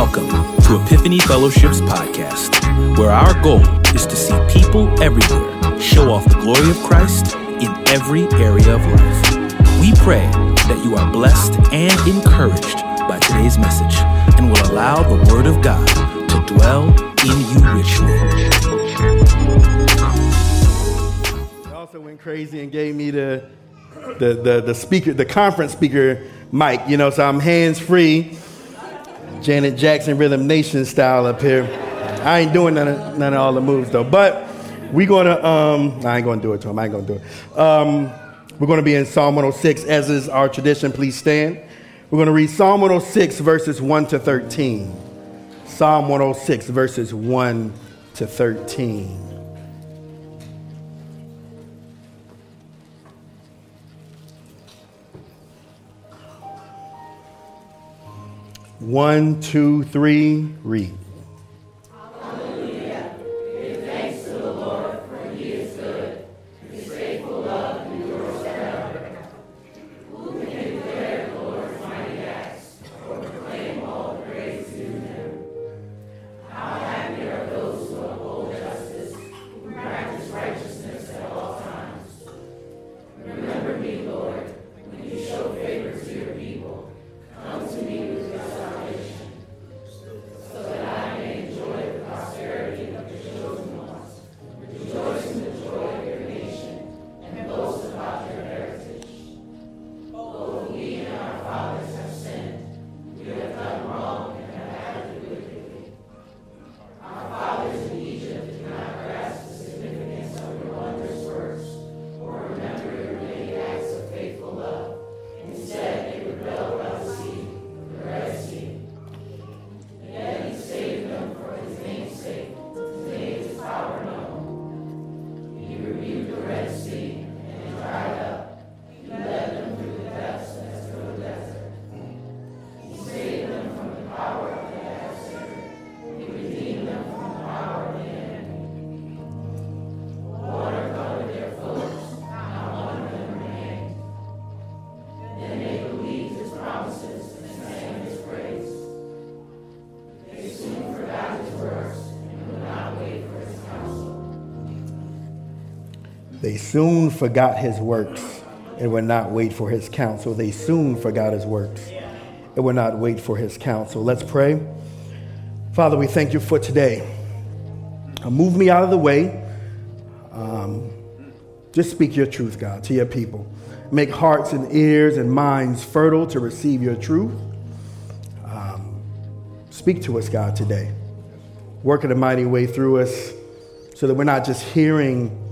Welcome to Epiphany Fellowship's podcast, where our goal is to see people everywhere show off the glory of Christ in every area of life. We pray that you are blessed and encouraged by today's message and will allow the Word of God to dwell in you richly. They also went crazy and gave me the, the, the, the speaker, the conference speaker mic, you know, so I'm hands free. Janet Jackson Rhythm Nation style up here. I ain't doing none of, none of all the moves though, but we're gonna, um, I ain't gonna do it to him, I ain't gonna do it. Um, we're gonna be in Psalm 106, as is our tradition. Please stand. We're gonna read Psalm 106, verses 1 to 13. Psalm 106, verses 1 to 13. One, two, three, read. They soon forgot his works and would not wait for his counsel. They soon forgot his works and would not wait for his counsel. Let's pray. Father, we thank you for today. Uh, move me out of the way. Um, just speak your truth, God, to your people. Make hearts and ears and minds fertile to receive your truth. Um, speak to us, God, today. Work in a mighty way through us so that we're not just hearing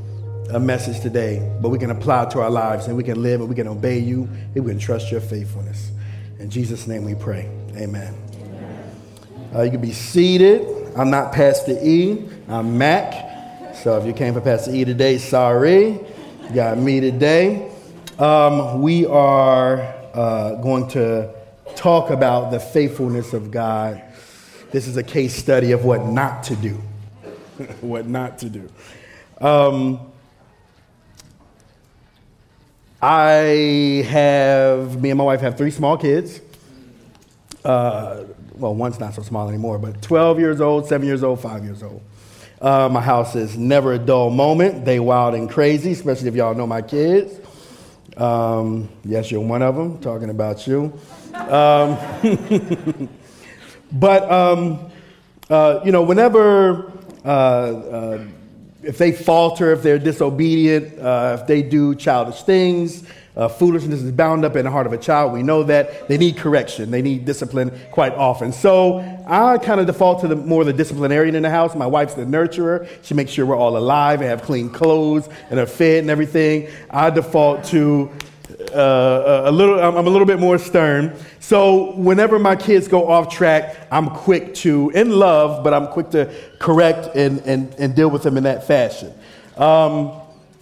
a message today, but we can apply it to our lives and we can live and we can obey you and we can trust your faithfulness. In Jesus' name we pray. Amen. Uh, you can be seated. I'm not Pastor E, I'm Mac. So if you came for Pastor E today, sorry. You got me today. Um, we are uh, going to talk about the faithfulness of God. This is a case study of what not to do. what not to do. Um, I have, me and my wife have three small kids. Uh, well, one's not so small anymore, but 12 years old, 7 years old, 5 years old. Uh, my house is never a dull moment. They wild and crazy, especially if y'all know my kids. Um, yes, you're one of them, talking about you. Um, but, um, uh, you know, whenever uh, uh, if they falter, if they're disobedient, uh, if they do childish things, uh, foolishness is bound up in the heart of a child. We know that they need correction. They need discipline quite often. So I kind of default to the more the disciplinarian in the house. My wife's the nurturer. She makes sure we're all alive and have clean clothes and are fed and everything. I default to uh, a little, I'm a little bit more stern. So whenever my kids go off track, I'm quick to, in love, but I'm quick to correct and, and, and deal with them in that fashion. Um,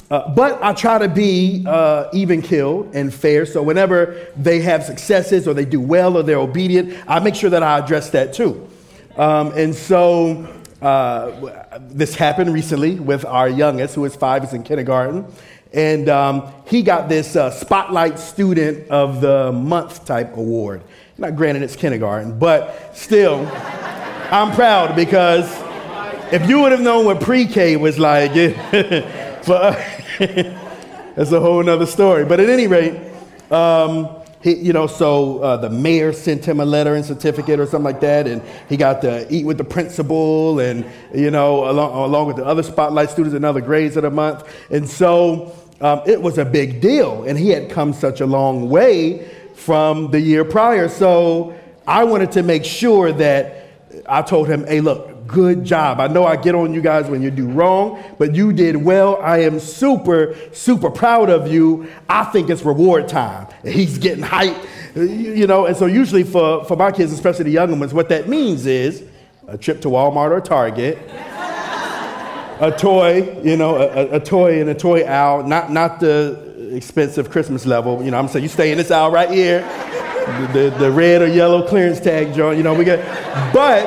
uh, but I try to be uh, even killed and fair. So whenever they have successes or they do well or they're obedient, I make sure that I address that too. Um, and so uh, this happened recently with our youngest, who is five, is in kindergarten. And um, he got this uh, Spotlight Student of the Month type award. Not granted, it's kindergarten, but still, I'm proud because if you would have known what pre K was like, but that's a whole nother story. But at any rate, um, he, you know, so uh, the mayor sent him a letter and certificate or something like that, and he got to eat with the principal and, you know, along, along with the other spotlight students and other grades of the month. And so um, it was a big deal, and he had come such a long way from the year prior. So I wanted to make sure that I told him, hey, look, good job. I know I get on you guys when you do wrong, but you did well. I am super, super proud of you. I think it's reward time. He's getting hyped, you know. And so, usually for, for my kids, especially the younger ones, what that means is a trip to Walmart or Target. A toy, you know, a, a, toy and a toy owl, not, not the expensive Christmas level. You know, I'm saying you stay in this aisle right here, the, the, the red or yellow clearance tag joint, you know, we get, but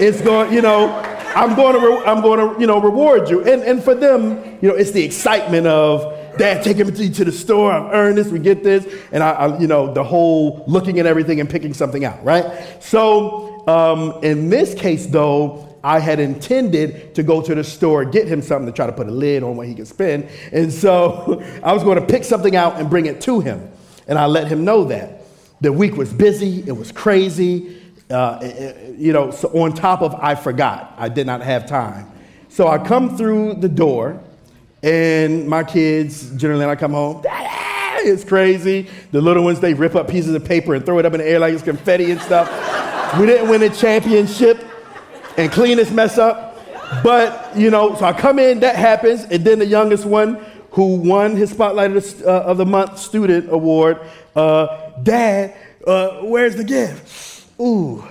it's going, you know, I'm going to, re- I'm going to, you know, reward you. And, and for them, you know, it's the excitement of, Dad, take me to the store. I'm earned this. We get this, and I, I, you know, the whole looking at everything and picking something out, right? So, um, in this case, though, I had intended to go to the store, get him something to try to put a lid on what he could spend, and so I was going to pick something out and bring it to him, and I let him know that the week was busy. It was crazy. Uh, eh, eh, you know, so on top of I forgot, I did not have time. So I come through the door, and my kids, generally, when I come home, it's crazy. The little ones, they rip up pieces of paper and throw it up in the air like it's confetti and stuff. we didn't win a championship and clean this mess up. But, you know, so I come in, that happens, and then the youngest one, who won his Spotlight of the, uh, of the Month Student Award, uh, Dad, uh, where's the gift? ooh,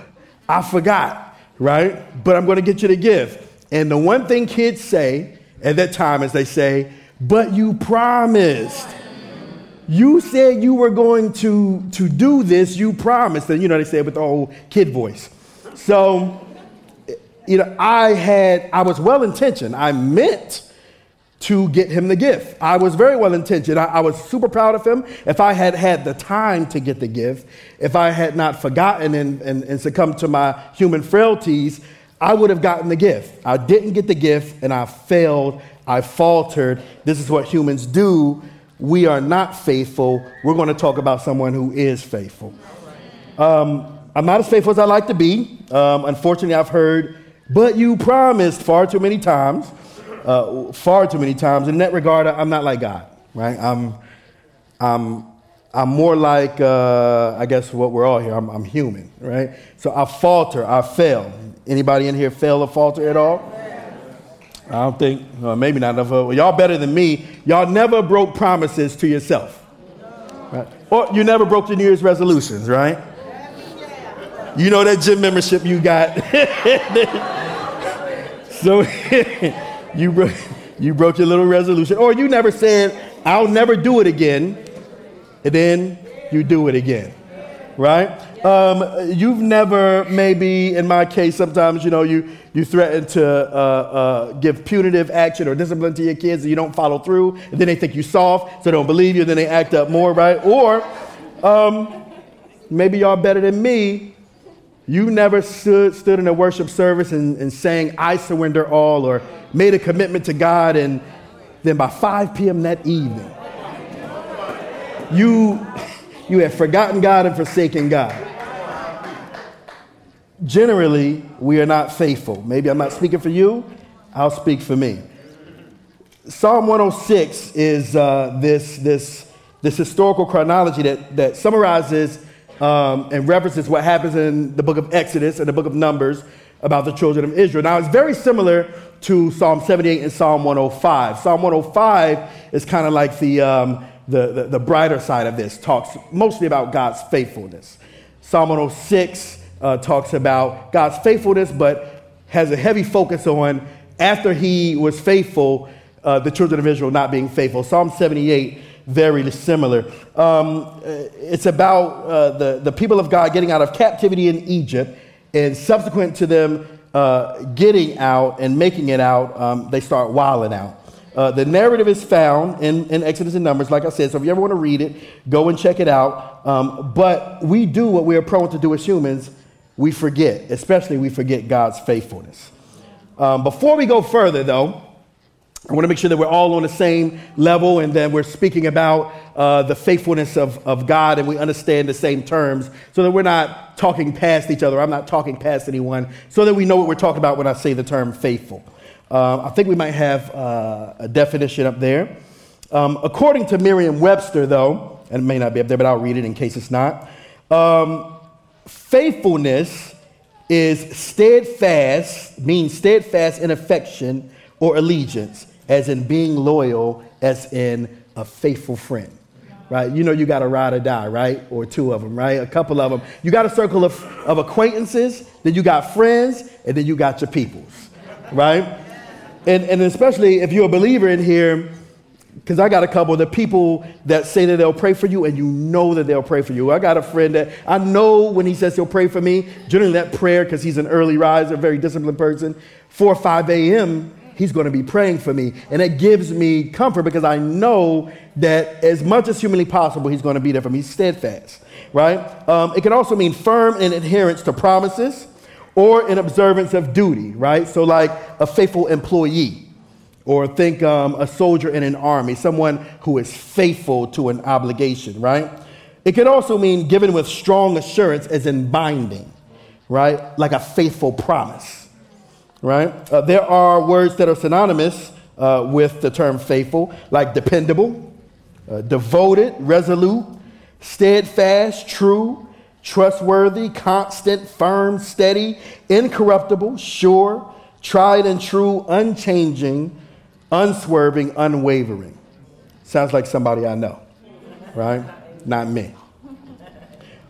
I forgot, right? But I'm going to get you the gift. And the one thing kids say at that time is they say, but you promised. You said you were going to, to do this, you promised. And you know, they say it with the old kid voice. So, you know, I had, I was well intentioned. I meant to get him the gift. I was very well intentioned. I, I, was super proud of him. If I had had the time to get the gift, if I had not forgotten and, and, and succumbed to my human frailties, I would have gotten the gift. I didn't get the gift and I failed. I faltered. This is what humans do. We are not faithful. We're going to talk about someone who is faithful. Um, I'm not as faithful as I like to be. Um, unfortunately, I've heard, but you promised far too many times uh, far too many times. In that regard, I'm not like God, right? I'm, I'm, I'm more like, uh, I guess, what we're all here. I'm, I'm human, right? So I falter, I fail. Anybody in here fail or falter at all? I don't think, well, maybe not enough. Well, y'all better than me. Y'all never broke promises to yourself. Right? Or you never broke the New Year's resolutions, right? You know that gym membership you got. so you, bro- you broke your little resolution. Or you never said, I'll never do it again. And then you do it again. Right? Um, you've never, maybe in my case, sometimes, you know, you, you threaten to uh, uh, give punitive action or discipline to your kids and you don't follow through. And then they think you soft, so they don't believe you, and then they act up more, right? Or um, maybe y'all better than me. You never stood, stood in a worship service and, and sang, I surrender all, or made a commitment to God, and then by 5 p.m. that evening, you, you had forgotten God and forsaken God. Generally, we are not faithful. Maybe I'm not speaking for you, I'll speak for me. Psalm 106 is uh, this, this, this historical chronology that, that summarizes um, and references what happens in the book of Exodus and the book of Numbers about the children of Israel. Now, it's very similar to Psalm 78 and Psalm 105. Psalm 105 is kind of like the, um, the, the, the, brighter side of this, talks mostly about God's faithfulness. Psalm 106 uh, talks about God's faithfulness, but has a heavy focus on after he was faithful, uh, the children of Israel not being faithful. Psalm 78 very similar. Um, it's about uh, the, the people of God getting out of captivity in Egypt, and subsequent to them uh, getting out and making it out, um, they start wilding out. Uh, the narrative is found in, in Exodus and Numbers, like I said. So if you ever want to read it, go and check it out. Um, but we do what we are prone to do as humans. We forget, especially we forget God's faithfulness. Um, before we go further, though, I want to make sure that we're all on the same level and that we're speaking about uh, the faithfulness of, of God and we understand the same terms so that we're not talking past each other. I'm not talking past anyone so that we know what we're talking about when I say the term faithful. Uh, I think we might have uh, a definition up there. Um, according to Merriam Webster, though, and it may not be up there, but I'll read it in case it's not. Um, faithfulness is steadfast, means steadfast in affection or allegiance as in being loyal, as in a faithful friend. Right? You know, you got a ride or die, right? Or two of them, right? A couple of them. You got a circle of, of acquaintances, then you got friends, and then you got your peoples, right? And, and especially if you're a believer in here, because I got a couple of the people that say that they'll pray for you, and you know that they'll pray for you. I got a friend that I know when he says he'll pray for me, generally that prayer, because he's an early riser, very disciplined person, 4 or 5 a.m., He's going to be praying for me. And it gives me comfort because I know that as much as humanly possible, He's going to be there for me. He's steadfast, right? Um, it can also mean firm in adherence to promises or in observance of duty, right? So, like a faithful employee, or think um, a soldier in an army, someone who is faithful to an obligation, right? It can also mean given with strong assurance, as in binding, right? Like a faithful promise right? Uh, there are words that are synonymous uh, with the term faithful, like dependable, uh, devoted, resolute, steadfast, true, trustworthy, constant, firm, steady, incorruptible, sure, tried and true, unchanging, unswerving, unwavering. Sounds like somebody I know, right? Not me.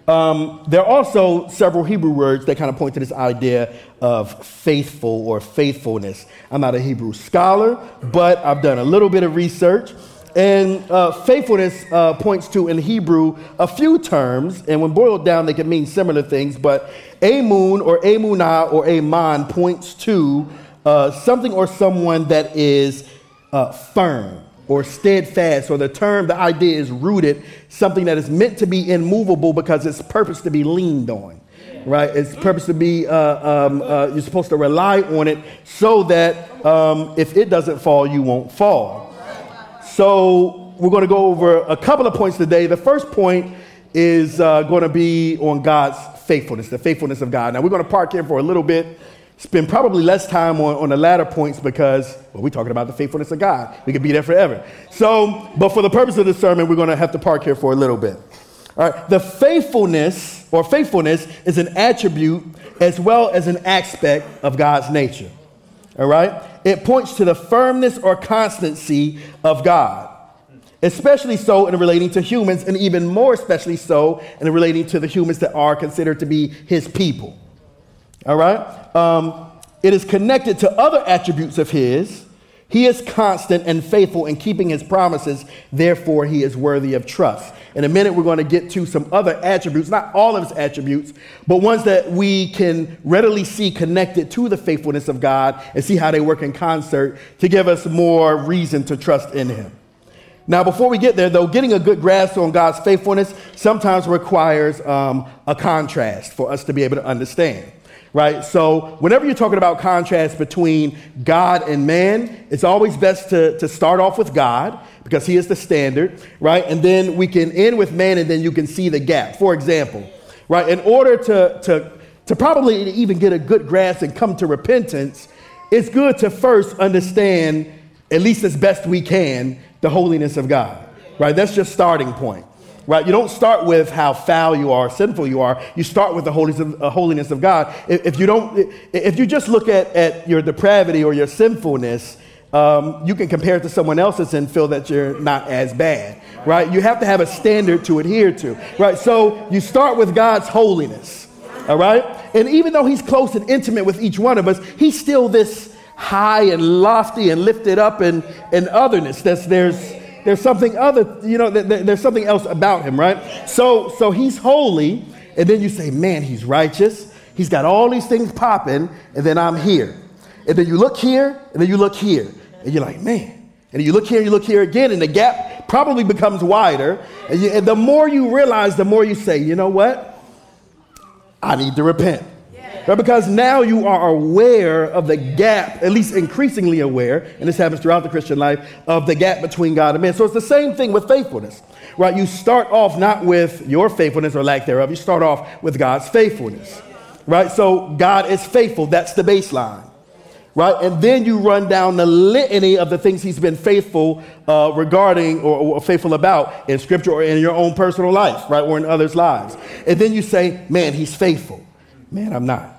Um, there are also several Hebrew words that kind of point to this idea of faithful or faithfulness. I'm not a Hebrew scholar, but I've done a little bit of research. And uh, faithfulness uh, points to, in Hebrew, a few terms, and when boiled down, they can mean similar things. But amun or amunah or aman points to uh, something or someone that is uh, firm or steadfast, or the term, the idea is rooted, something that is meant to be immovable because it's purpose to be leaned on, right? It's purpose to be, uh, um, uh, you're supposed to rely on it so that um, if it doesn't fall, you won't fall. So we're going to go over a couple of points today. The first point is uh, going to be on God's faithfulness, the faithfulness of God. Now we're going to park here for a little bit spend probably less time on, on the latter points because well, we're talking about the faithfulness of God. We could be there forever. So, but for the purpose of the sermon, we're going to have to park here for a little bit. All right, the faithfulness or faithfulness is an attribute as well as an aspect of God's nature. All right, it points to the firmness or constancy of God, especially so in relating to humans, and even more especially so in relating to the humans that are considered to be His people. All right? Um, it is connected to other attributes of his. He is constant and faithful in keeping his promises, therefore, he is worthy of trust. In a minute, we're going to get to some other attributes, not all of his attributes, but ones that we can readily see connected to the faithfulness of God and see how they work in concert to give us more reason to trust in him. Now, before we get there, though, getting a good grasp on God's faithfulness sometimes requires um, a contrast for us to be able to understand right? So, whenever you're talking about contrast between God and man, it's always best to, to start off with God because He is the standard, right? And then we can end with man, and then you can see the gap. For example, right? In order to, to, to probably even get a good grasp and come to repentance, it's good to first understand, at least as best we can, the holiness of God, right? That's just starting point right? You don't start with how foul you are, sinful you are. You start with the holiness of, uh, holiness of God. If, if, you don't, if you just look at, at your depravity or your sinfulness, um, you can compare it to someone else's and feel that you're not as bad, right? You have to have a standard to adhere to, right? So you start with God's holiness, all right? And even though He's close and intimate with each one of us, He's still this high and lofty and lifted up and, and otherness. That's, there's, there's something other, you know, there's something else about him, right? So, so he's holy, and then you say, man, he's righteous. He's got all these things popping, and then I'm here. And then you look here, and then you look here, and you're like, man, And you look here, you look here again, and the gap probably becomes wider. And, you, and the more you realize, the more you say, you know what? I need to repent. Right? Because now you are aware of the gap, at least increasingly aware, and this happens throughout the Christian life, of the gap between God and man. So it's the same thing with faithfulness, right? You start off not with your faithfulness or lack thereof, you start off with God's faithfulness, right? So God is faithful, that's the baseline. Right? And then you run down the litany of the things he's been faithful uh, regarding or, or faithful about in scripture or in your own personal life, right? Or in others' lives. And then you say, man, he's faithful. Man, I'm not.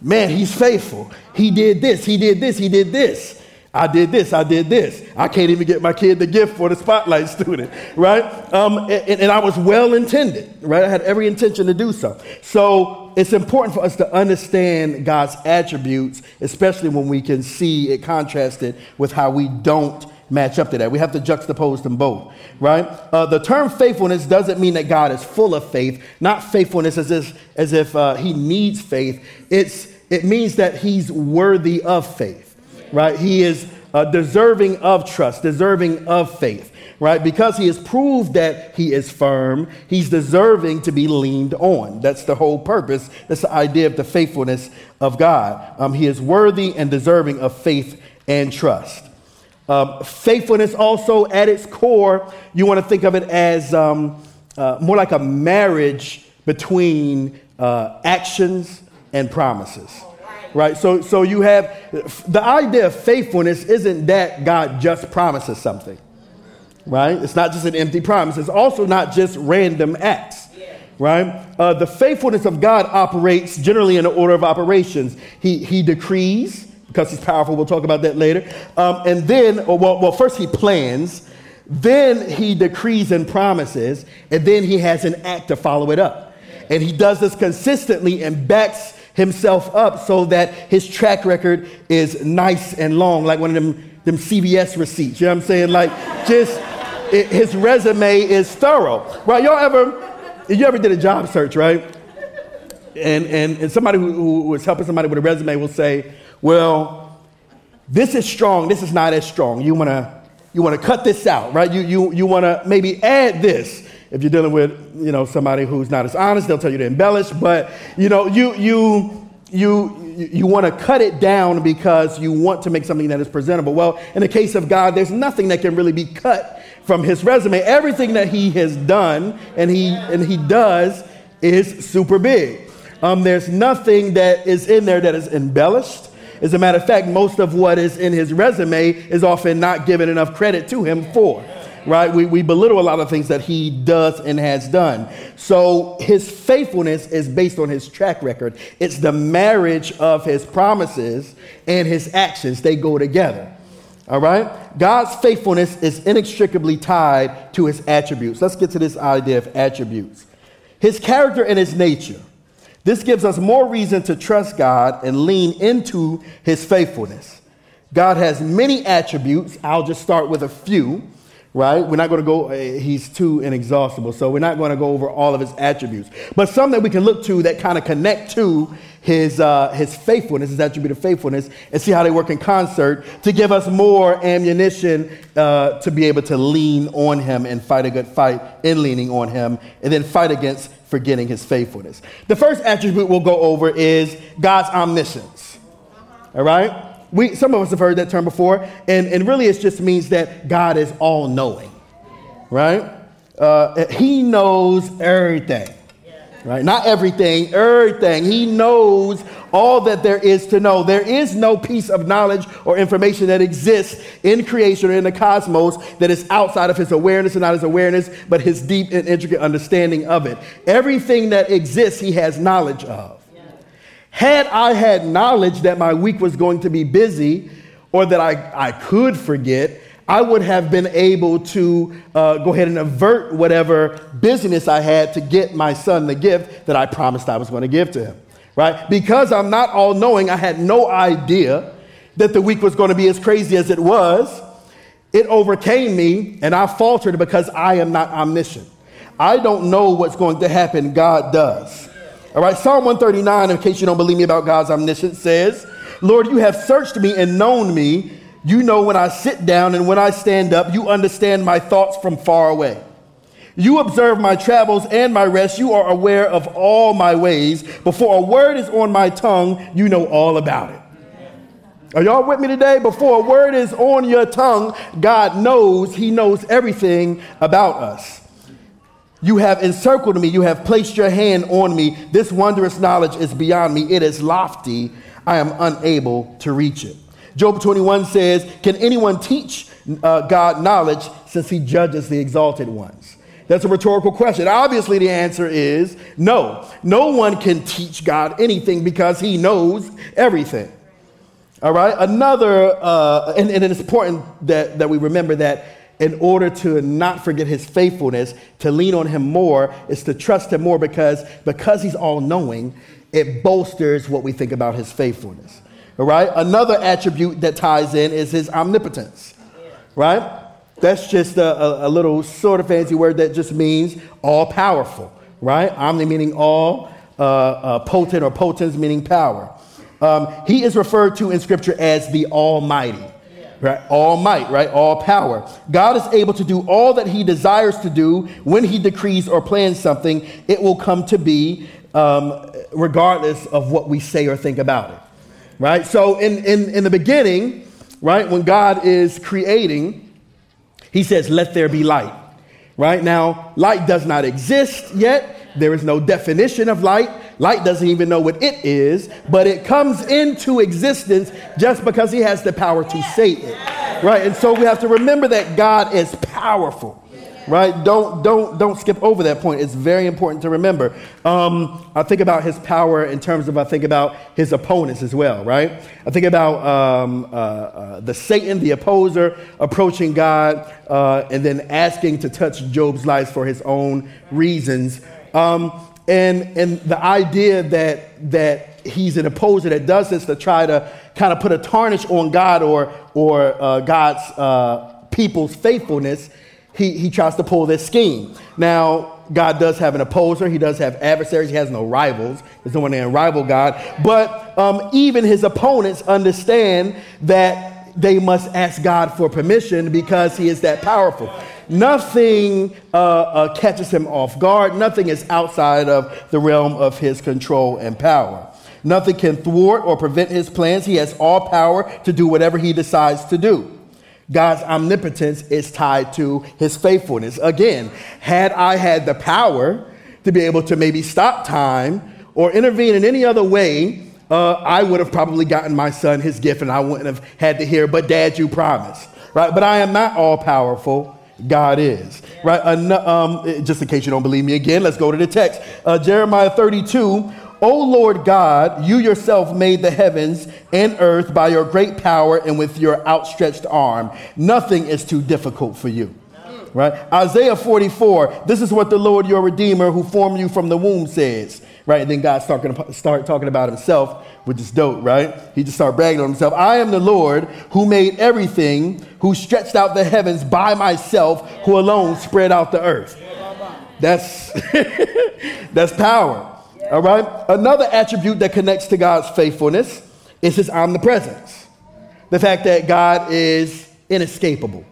Man, he's faithful. He did this, he did this, he did this. I did this, I did this. I can't even get my kid the gift for the spotlight student, right? Um, and, and I was well intended, right? I had every intention to do so. So it's important for us to understand God's attributes, especially when we can see it contrasted with how we don't match up to that. We have to juxtapose them both, right? Uh, the term faithfulness doesn't mean that God is full of faith, not faithfulness as if, as if uh, he needs faith. It's, it means that he's worthy of faith right? He is uh, deserving of trust, deserving of faith, right? Because he has proved that he is firm, he's deserving to be leaned on. That's the whole purpose. That's the idea of the faithfulness of God. Um, he is worthy and deserving of faith and trust. Um, faithfulness also at its core, you want to think of it as um, uh, more like a marriage between uh, actions and promises right? So, so you have the idea of faithfulness isn't that God just promises something, right? It's not just an empty promise. It's also not just random acts, right? Uh, the faithfulness of God operates generally in an order of operations. He, he decrees because he's powerful. We'll talk about that later. Um, and then, well, well, first he plans, then he decrees and promises, and then he has an act to follow it up. And he does this consistently and backs himself up so that his track record is nice and long, like one of them, them CVS receipts. You know what I'm saying? Like, just it, his resume is thorough. Right? Y'all ever, you ever did a job search, right? And, and, and somebody who, who was helping somebody with a resume will say, well, this is strong, this is not as strong. You wanna, you wanna cut this out, right? You, you, you wanna maybe add this. If you're dealing with, you know, somebody who's not as honest, they'll tell you to embellish. But, you know, you, you, you, you want to cut it down because you want to make something that is presentable. Well, in the case of God, there's nothing that can really be cut from his resume. Everything that he has done and he, and he does is super big. Um, there's nothing that is in there that is embellished. As a matter of fact, most of what is in his resume is often not given enough credit to him for right? We, we belittle a lot of things that he does and has done. So his faithfulness is based on his track record. It's the marriage of his promises and his actions, they go together. All right? God's faithfulness is inextricably tied to his attributes. Let's get to this idea of attributes. His character and his nature. This gives us more reason to trust God and lean into his faithfulness. God has many attributes. I'll just start with a few right? We're not going to go, eh, he's too inexhaustible. So we're not going to go over all of his attributes. But some that we can look to that kind of connect to his, uh, his faithfulness, his attribute of faithfulness, and see how they work in concert to give us more ammunition uh, to be able to lean on him and fight a good fight in leaning on him, and then fight against forgetting his faithfulness. The first attribute we'll go over is God's omniscience. All right? We, some of us have heard that term before, and, and really it just means that God is all knowing, right? Uh, he knows everything, right? Not everything, everything. He knows all that there is to know. There is no piece of knowledge or information that exists in creation or in the cosmos that is outside of his awareness and not his awareness, but his deep and intricate understanding of it. Everything that exists, he has knowledge of. Had I had knowledge that my week was going to be busy or that I, I could forget, I would have been able to uh, go ahead and avert whatever business I had to get my son the gift that I promised I was going to give to him, right? Because I'm not all knowing, I had no idea that the week was going to be as crazy as it was. It overcame me and I faltered because I am not omniscient. I don't know what's going to happen, God does. All right, Psalm 139, in case you don't believe me about God's omniscience, says, Lord, you have searched me and known me. You know when I sit down and when I stand up. You understand my thoughts from far away. You observe my travels and my rest. You are aware of all my ways. Before a word is on my tongue, you know all about it. Are y'all with me today? Before a word is on your tongue, God knows, He knows everything about us. You have encircled me, you have placed your hand on me. This wondrous knowledge is beyond me, it is lofty. I am unable to reach it. Job 21 says, Can anyone teach uh, God knowledge since he judges the exalted ones? That's a rhetorical question. Obviously, the answer is no. No one can teach God anything because he knows everything. All right? Another, uh, and, and it's important that, that we remember that in order to not forget his faithfulness, to lean on him more, is to trust him more because, because he's all knowing, it bolsters what we think about his faithfulness. All right? Another attribute that ties in is his omnipotence. Right? That's just a, a, a little sort of fancy word that just means all powerful. Right? Omni meaning all, uh, uh, potent or potens meaning power. Um, he is referred to in Scripture as the Almighty. Right? All might, right? All power. God is able to do all that he desires to do when he decrees or plans something. It will come to be um, regardless of what we say or think about it right? So in, in, in the beginning, right, when God is creating, he says, let there be light, right? Now, light does not exist yet. There is no definition of light. Light doesn't even know what it is, but it comes into existence just because he has the power to say it, right? And so we have to remember that God is powerful right? Don't don't don't skip over that point. It's very important to remember. Um, I think about his power in terms of I think about his opponents as well, right? I think about um, uh, uh, the Satan, the opposer, approaching God uh, and then asking to touch Job's life for his own reasons. Um, and and the idea that that he's an opposer that does this to try to kind of put a tarnish on God or or uh, God's uh, people's faithfulness he, he tries to pull this scheme. Now, God does have an opposer. He does have adversaries. He has no rivals. There's no one there rival God. But um, even his opponents understand that they must ask God for permission because he is that powerful. Nothing uh, uh, catches him off guard. Nothing is outside of the realm of his control and power. Nothing can thwart or prevent his plans. He has all power to do whatever he decides to do. God's omnipotence is tied to his faithfulness. Again, had I had the power to be able to maybe stop time or intervene in any other way, uh, I would have probably gotten my son his gift and I wouldn't have had to hear, but dad, you promised, right? But I am not all powerful. God is, right? Um, just in case you don't believe me again, let's go to the text. Uh, Jeremiah 32 O Lord God, you yourself made the heavens and earth by your great power and with your outstretched arm. Nothing is too difficult for you. Right? Isaiah 44, this is what the Lord your Redeemer who formed you from the womb says. Right? And then God start, start talking about himself, which is dope, right? He just started bragging on himself. I am the Lord who made everything, who stretched out the heavens by myself, who alone spread out the earth. That's, that's power. All right? Another attribute that connects to God's faithfulness is his omnipresence. The fact that God is inescapable,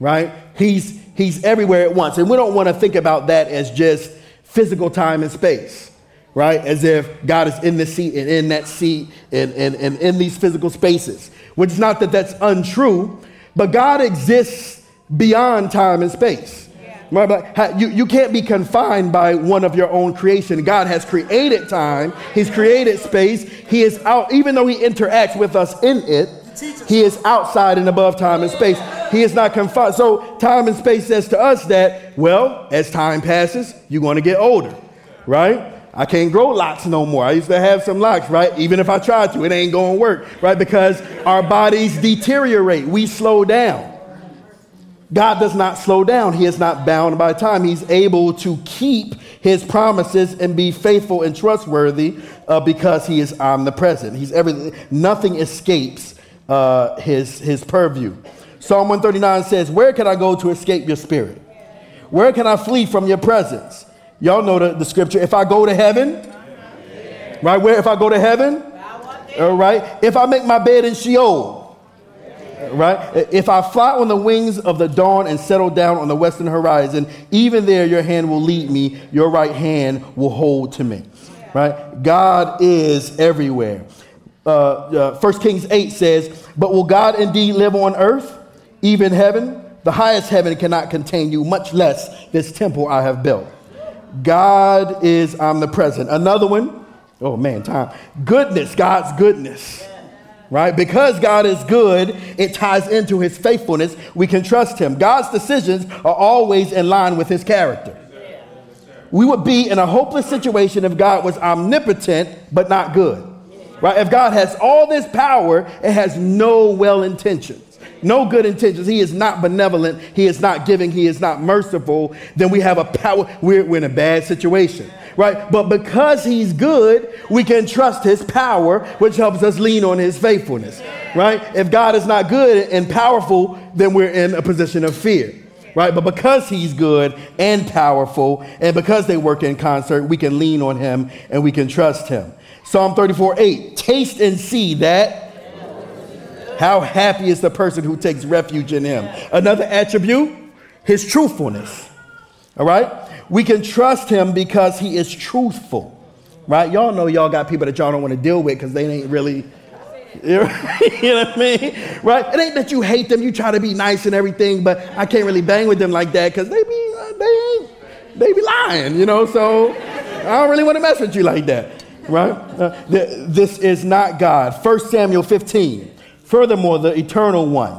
right? He's, he's everywhere at once. And we don't want to think about that as just physical time and space, right? As if God is in the seat and in that seat and, and, and in these physical spaces, which is not that that's untrue, but God exists beyond time and space. Right? You, you can't be confined by one of your own creation. God has created time, He's created space. He is out, even though He interacts with us in it, He is outside and above time and space. He is not confined. So, time and space says to us that, well, as time passes, you're going to get older, right? I can't grow locks no more. I used to have some locks, right? Even if I tried to, it ain't going to work, right? Because our bodies deteriorate, we slow down. God does not slow down. He is not bound by time. He's able to keep his promises and be faithful and trustworthy uh, because he is omnipresent. He's everything. Nothing escapes uh, his, his purview. Psalm 139 says, Where can I go to escape your spirit? Where can I flee from your presence? Y'all know the, the scripture. If I go to heaven, right? Where if I go to heaven? All right. If I make my bed in Sheol, Right? If I fly on the wings of the dawn and settle down on the western horizon, even there your hand will lead me, your right hand will hold to me. Right? God is everywhere. Uh, uh, 1 Kings 8 says, But will God indeed live on earth, even heaven? The highest heaven cannot contain you, much less this temple I have built. God is omnipresent. Another one, oh man, time. Goodness, God's goodness. Right? Because God is good, it ties into his faithfulness. We can trust him. God's decisions are always in line with his character. We would be in a hopeless situation if God was omnipotent but not good. Right? If God has all this power, it has no well intentions no good intentions, he is not benevolent, he is not giving, he is not merciful, then we have a power, we're, we're in a bad situation, right? But because he's good, we can trust his power, which helps us lean on his faithfulness, right? If God is not good and powerful, then we're in a position of fear right? But because he's good and powerful, and because they work in concert, we can lean on him and we can trust him. Psalm 34 8, taste and see that how happy is the person who takes refuge in him? Another attribute, his truthfulness. All right? We can trust him because he is truthful. Right? Y'all know y'all got people that y'all don't want to deal with because they ain't really you know what I mean? Right? It ain't that you hate them, you try to be nice and everything, but I can't really bang with them like that because they be they ain't they be lying, you know, so I don't really want to mess with you like that. Right? Uh, this is not God. 1 Samuel 15. Furthermore, the eternal one,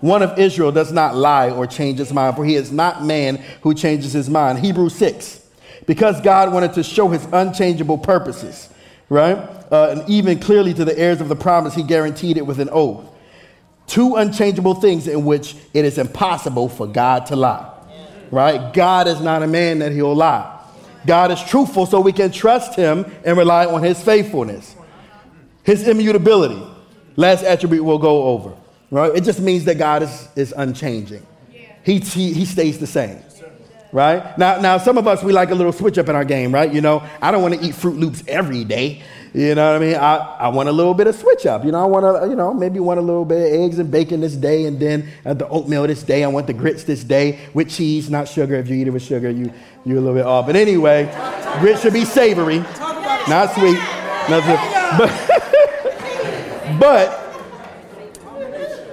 one of Israel, does not lie or change his mind, for he is not man who changes his mind. Hebrews 6. Because God wanted to show his unchangeable purposes, right? Uh, and even clearly to the heirs of the promise, he guaranteed it with an oath. Two unchangeable things in which it is impossible for God to lie, right? God is not a man that he'll lie. God is truthful, so we can trust him and rely on his faithfulness, his immutability. Last attribute we'll go over. Right? It just means that God is, is unchanging. He, he, he stays the same. Right? Now, now, some of us, we like a little switch up in our game, right? You know, I don't want to eat Froot Loops every day. You know what I mean? I, I want a little bit of switch up. You know, I want to, you know, maybe want a little bit of eggs and bacon this day, and then uh, the oatmeal this day. I want the grits this day with cheese, not sugar. If you eat it with sugar, you, you're a little bit off. But anyway, grits should be savory, not sweet. Not but, but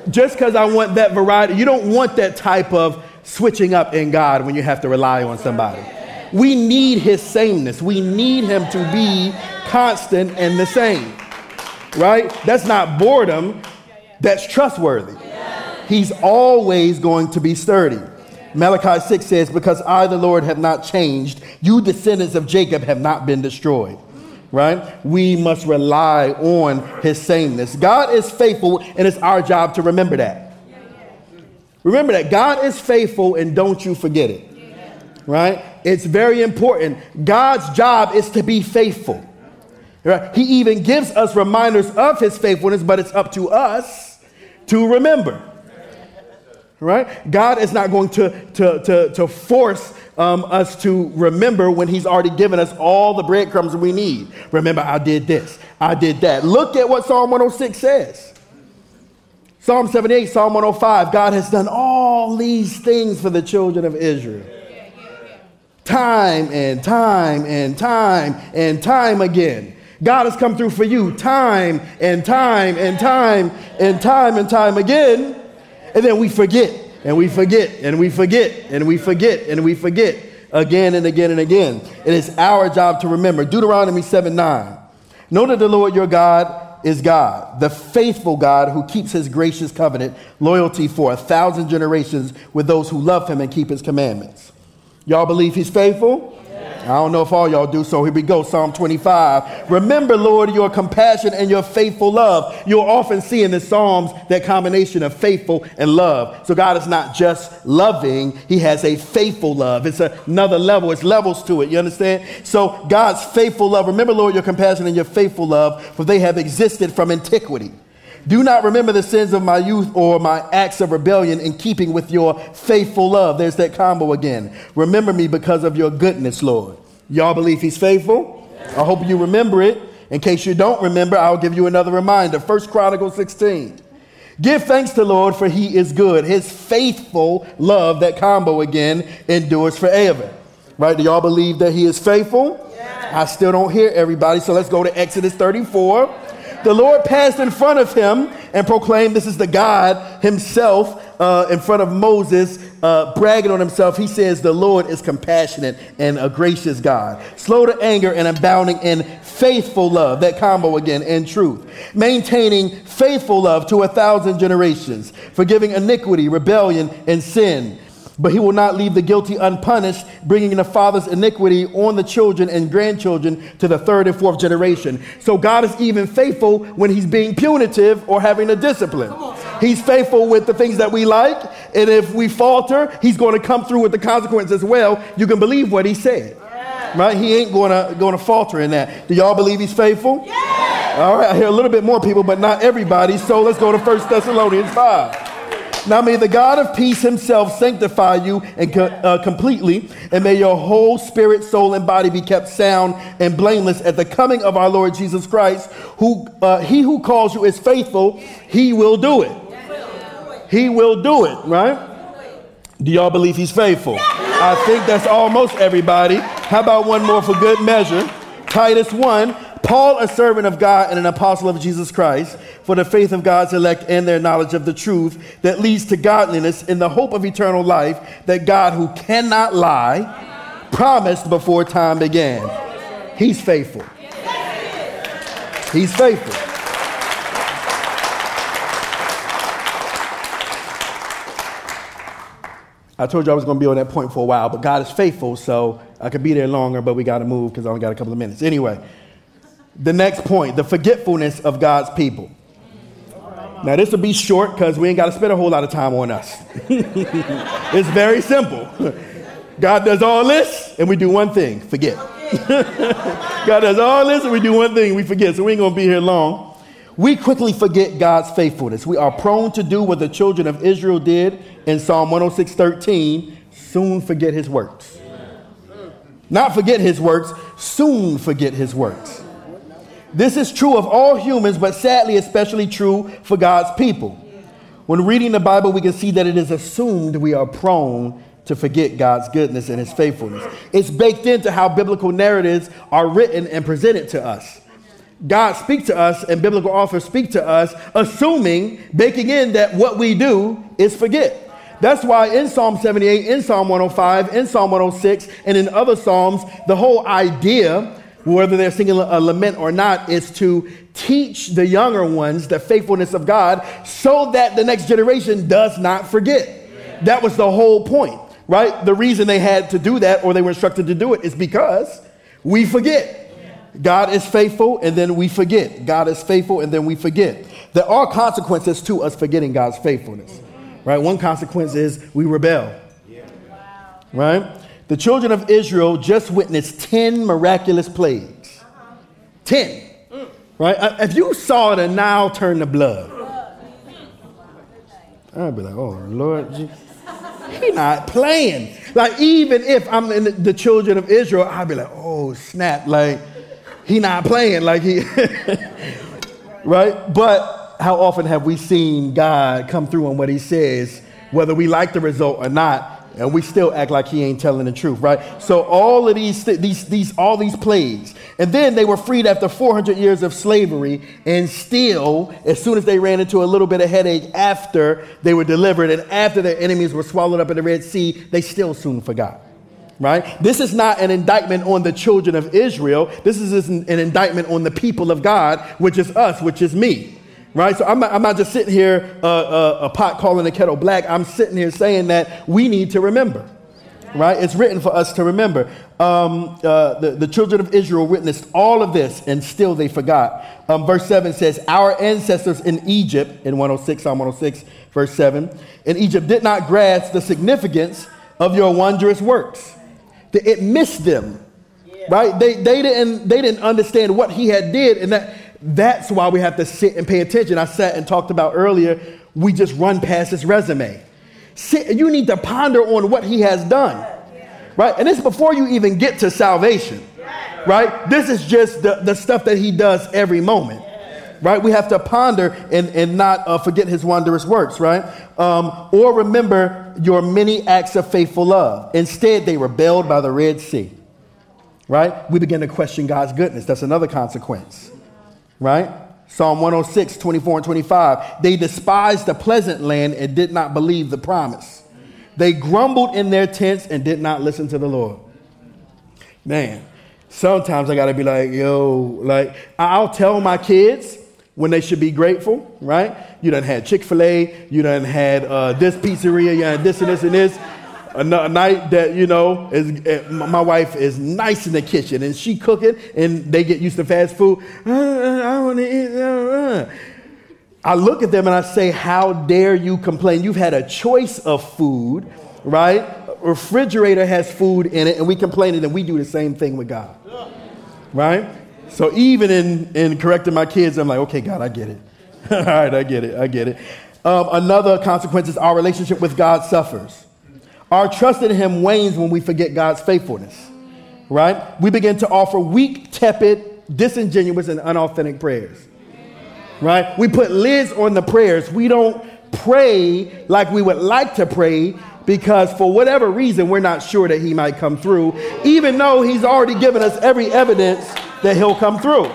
just because I want that variety, you don't want that type of switching up in God when you have to rely on somebody. We need his sameness. We need him to be constant and the same. Right? That's not boredom, that's trustworthy. He's always going to be sturdy. Malachi 6 says, Because I, the Lord, have not changed, you descendants of Jacob have not been destroyed right? We must rely on his sameness. God is faithful, and it's our job to remember that. Remember that. God is faithful, and don't you forget it. Right? It's very important. God's job is to be faithful. Right? He even gives us reminders of his faithfulness, but it's up to us to remember. Right? God is not going to, to, to, to force um, us to remember when He's already given us all the breadcrumbs we need. Remember, I did this, I did that. Look at what Psalm 106 says. Psalm 78, Psalm 105 God has done all these things for the children of Israel. Time and time and time and time again. God has come through for you time and time and time and time and time again. And then we forget and we forget and we forget and we forget and we forget again and again and again. It is our job to remember. Deuteronomy 7 9. Know that the Lord your God is God, the faithful God who keeps his gracious covenant, loyalty for a thousand generations with those who love him and keep his commandments. Y'all believe he's faithful? I don't know if all y'all do, so here we go. Psalm 25. Remember, Lord, your compassion and your faithful love. You'll often see in the Psalms that combination of faithful and love. So God is not just loving, He has a faithful love. It's another level, it's levels to it. You understand? So God's faithful love. Remember, Lord, your compassion and your faithful love, for they have existed from antiquity. Do not remember the sins of my youth or my acts of rebellion in keeping with your faithful love. There's that combo again. Remember me because of your goodness, Lord. Y'all believe he's faithful? I hope you remember it. In case you don't remember, I'll give you another reminder. First Chronicles 16. Give thanks to the Lord, for he is good. His faithful love, that combo again, endures forever. Right? Do y'all believe that he is faithful? I still don't hear everybody, so let's go to Exodus 34. The Lord passed in front of him and proclaimed, This is the God himself uh, in front of Moses, uh, bragging on himself. He says, The Lord is compassionate and a gracious God, slow to anger and abounding in faithful love. That combo again, and truth. Maintaining faithful love to a thousand generations, forgiving iniquity, rebellion, and sin but he will not leave the guilty unpunished, bringing the father's iniquity on the children and grandchildren to the third and fourth generation. So God is even faithful when he's being punitive or having a discipline. He's faithful with the things that we like, and if we falter, he's going to come through with the consequences as well. You can believe what he said. Right? He ain't going to going to falter in that. Do y'all believe he's faithful? Yeah. All right, I hear a little bit more people, but not everybody. So let's go to 1 Thessalonians 5. Now may the God of peace himself sanctify you and co- uh, completely, and may your whole spirit, soul, and body be kept sound and blameless at the coming of our Lord Jesus Christ. Who uh, he who calls you is faithful, he will do it. He will do it, right? Do y'all believe he's faithful? I think that's almost everybody. How about one more for good measure? Titus 1 Paul, a servant of God and an apostle of Jesus Christ, for the faith of God's elect and their knowledge of the truth that leads to godliness in the hope of eternal life that God, who cannot lie, promised before time began. He's faithful. He's faithful. I told you I was going to be on that point for a while, but God is faithful, so I could be there longer, but we got to move because I only got a couple of minutes. Anyway, the next point the forgetfulness of God's people. Now, this will be short because we ain't got to spend a whole lot of time on us. it's very simple. God does all this, and we do one thing forget. God does all this, and we do one thing we forget. So we ain't going to be here long. We quickly forget God's faithfulness. We are prone to do what the children of Israel did in Psalm 106 13 soon forget his works. Not forget his works, soon forget his works. This is true of all humans, but sadly, especially true for God's people. When reading the Bible, we can see that it is assumed we are prone to forget God's goodness and his faithfulness. It's baked into how biblical narratives are written and presented to us. God speaks to us and biblical authors speak to us, assuming, baking in that what we do is forget. That's why in Psalm 78, in Psalm 105, in Psalm 106, and in other Psalms, the whole idea whether they're singing a uh, lament or not, is to teach the younger ones the faithfulness of God so that the next generation does not forget. That was the whole point, right? The reason they had to do that or they were instructed to do it is because we forget. God is faithful and then we forget. God is faithful and then we forget. There are consequences to us forgetting God's faithfulness, right? One consequence is we rebel, right? The children of Israel just witnessed 10 miraculous plagues. 10. Right? Uh, if you saw the Nile turn to blood, I'd be like, oh, Lord, he's not playing. Like, even if I'm in the children of Israel, I'd be like, oh, snap. Like, he not playing. Like, he, right? But how often have we seen God come through on what he says, whether we like the result or not? And we still act like he ain't telling the truth, right? So all of these, these, these, all these plagues, and then they were freed after 400 years of slavery, and still, as soon as they ran into a little bit of headache after they were delivered, and after their enemies were swallowed up in the Red Sea, they still soon forgot. Right? This is not an indictment on the children of Israel. This is an indictment on the people of God, which is us, which is me right? So I'm not, I'm not just sitting here, uh, uh, a pot calling the kettle black. I'm sitting here saying that we need to remember, right? It's written for us to remember. Um, uh, the, the children of Israel witnessed all of this and still they forgot. Um, verse 7 says, Our ancestors in Egypt, in 106, Psalm 106, verse 7, in Egypt did not grasp the significance of your wondrous works. It missed them, right? They, they, didn't, they didn't understand what he had did and that that's why we have to sit and pay attention. I sat and talked about earlier, we just run past his resume. Sit, you need to ponder on what he has done. Right? And is before you even get to salvation. Right? This is just the, the stuff that he does every moment. right? We have to ponder and, and not uh, forget his wondrous works, right? Um, or remember your many acts of faithful love. Instead, they rebelled by the Red Sea, right? We begin to question God's goodness. That's another consequence, right? Psalm 106, 24 and 25. They despised the pleasant land and did not believe the promise. They grumbled in their tents and did not listen to the Lord. Man, sometimes I got to be like, yo, like, I'll tell my kids when they should be grateful, right? You done had Chick fil A, you done had uh, this pizzeria, you had this and this and this. A, a night that, you know, is, uh, my wife is nice in the kitchen and she cooking and they get used to fast food. Uh, I want to eat. Uh, uh. I look at them and I say, How dare you complain? You've had a choice of food, right? refrigerator has food in it and we complain and we do the same thing with God. Right? So even in, in correcting my kids, I'm like, okay, God, I get it. All right, I get it. I get it. Um, another consequence is our relationship with God suffers. Our trust in Him wanes when we forget God's faithfulness. Right? We begin to offer weak, tepid, disingenuous, and unauthentic prayers. Right? We put lids on the prayers. We don't pray like we would like to pray because for whatever reason, we're not sure that he might come through, even though he's already given us every evidence that he'll come through.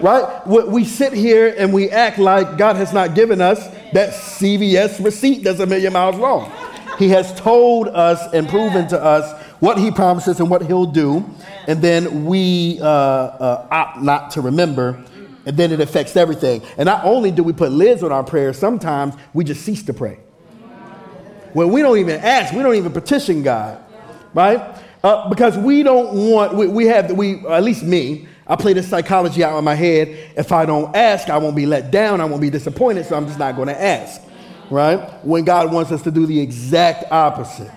Right? We sit here and we act like God has not given us that CVS receipt that's a million miles long. He has told us and proven to us what he promises and what he'll do, and then we uh, uh, opt not to remember, and then it affects everything. And not only do we put lids on our prayers, sometimes we just cease to pray when we don't even ask, we don't even petition God, right? Uh, because we don't want, we, we have, we, at least me, I play this psychology out in my head. If I don't ask, I won't be let down, I won't be disappointed, so I'm just not going to ask, right? When God wants us to do the exact opposite.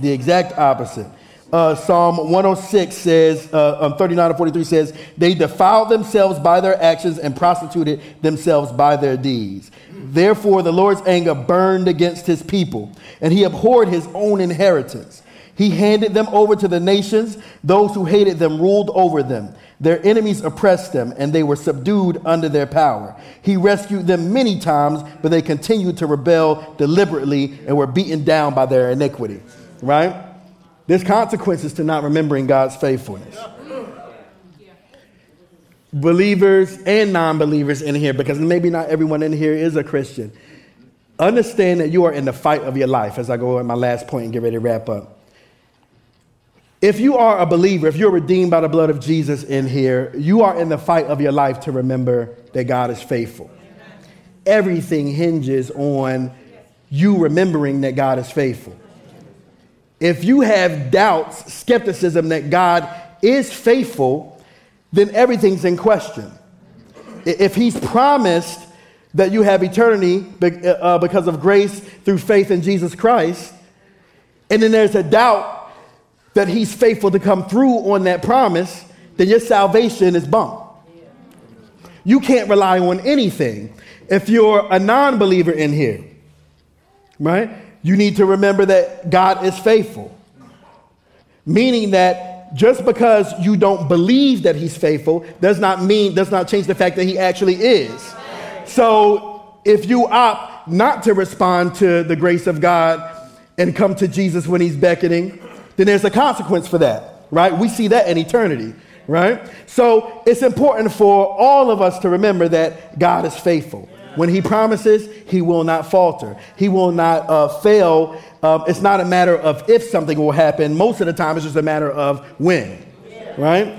The exact opposite. Uh, Psalm 106 says, uh, um, 39 to 43 says, They defiled themselves by their actions and prostituted themselves by their deeds. Therefore, the Lord's anger burned against his people, and he abhorred his own inheritance. He handed them over to the nations. Those who hated them ruled over them. Their enemies oppressed them, and they were subdued under their power. He rescued them many times, but they continued to rebel deliberately and were beaten down by their iniquity. Right? There's consequences to not remembering God's faithfulness believers and non believers in here, because maybe not everyone in here is a Christian, understand that you are in the fight of your life as I go in my last point and get ready to wrap up. If you are a believer, if you're redeemed by the blood of Jesus in here, you are in the fight of your life to remember that God is faithful. Everything hinges on you remembering that God is faithful. If you have doubts, skepticism that God is faithful, then everything's in question. If he's promised that you have eternity uh, because of grace through faith in Jesus Christ, and then there's a doubt that he's faithful to come through on that promise, then your salvation is bunk. You can't rely on anything. If you're a non believer in here, right, you need to remember that God is faithful, meaning that just because you don't believe that he's faithful does not mean, does not change the fact that he actually is. So if you opt not to respond to the grace of God and come to Jesus when he's beckoning, then there's a consequence for that, right? We see that in eternity, right? So it's important for all of us to remember that God is faithful. When he promises, he will not falter. He will not uh, fail. Um, it's not a matter of if something will happen. Most of the time, it's just a matter of when, right?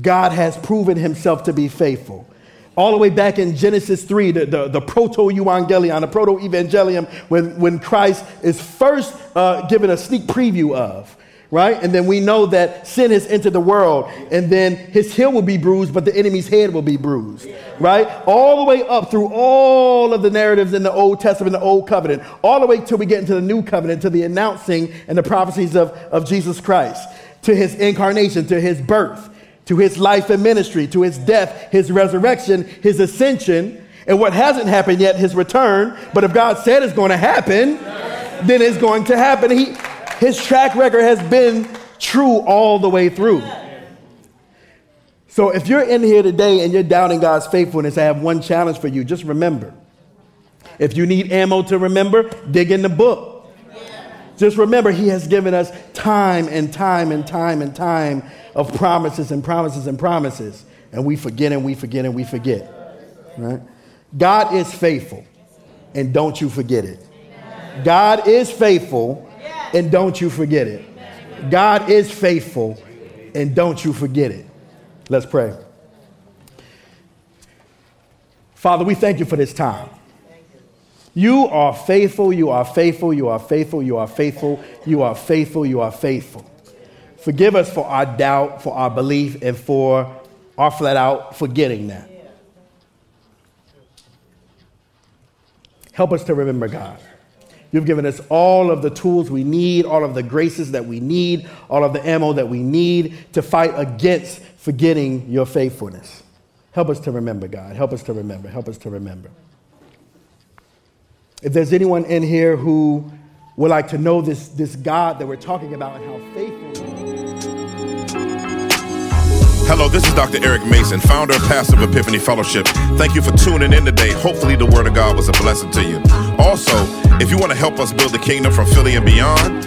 God has proven himself to be faithful. All the way back in Genesis 3, the, the, the proto-evangelion, the proto-evangelium, when, when Christ is first uh, given a sneak preview of right? And then we know that sin has entered the world, and then his heel will be bruised, but the enemy's head will be bruised, right? All the way up through all of the narratives in the Old Testament, the Old Covenant, all the way till we get into the New Covenant, to the announcing and the prophecies of, of Jesus Christ, to his incarnation, to his birth, to his life and ministry, to his death, his resurrection, his ascension. And what hasn't happened yet, his return. But if God said it's going to happen, then it's going to happen. He, his track record has been true all the way through. So if you're in here today and you're doubting God's faithfulness, I have one challenge for you. Just remember. If you need ammo to remember, dig in the book. Just remember, He has given us time and time and time and time of promises and promises and promises. And we forget and we forget and we forget. Right? God is faithful, and don't you forget it. God is faithful, and don't you forget it. God is faithful, and don't you forget it. Let's pray. Father, we thank you for this time. You are faithful, you are faithful, you are faithful, you are faithful, you are faithful, you are faithful. Forgive us for our doubt, for our belief, and for our flat out forgetting that. Help us to remember God. You've given us all of the tools we need, all of the graces that we need, all of the ammo that we need to fight against forgetting your faithfulness. Help us to remember, God. Help us to remember. Help us to remember. If there's anyone in here who would like to know this, this God that we're talking about and how faithful Hello, this is Dr. Eric Mason, founder and pastor of Epiphany Fellowship. Thank you for tuning in today. Hopefully, the Word of God was a blessing to you. Also, if you want to help us build the kingdom from Philly and beyond,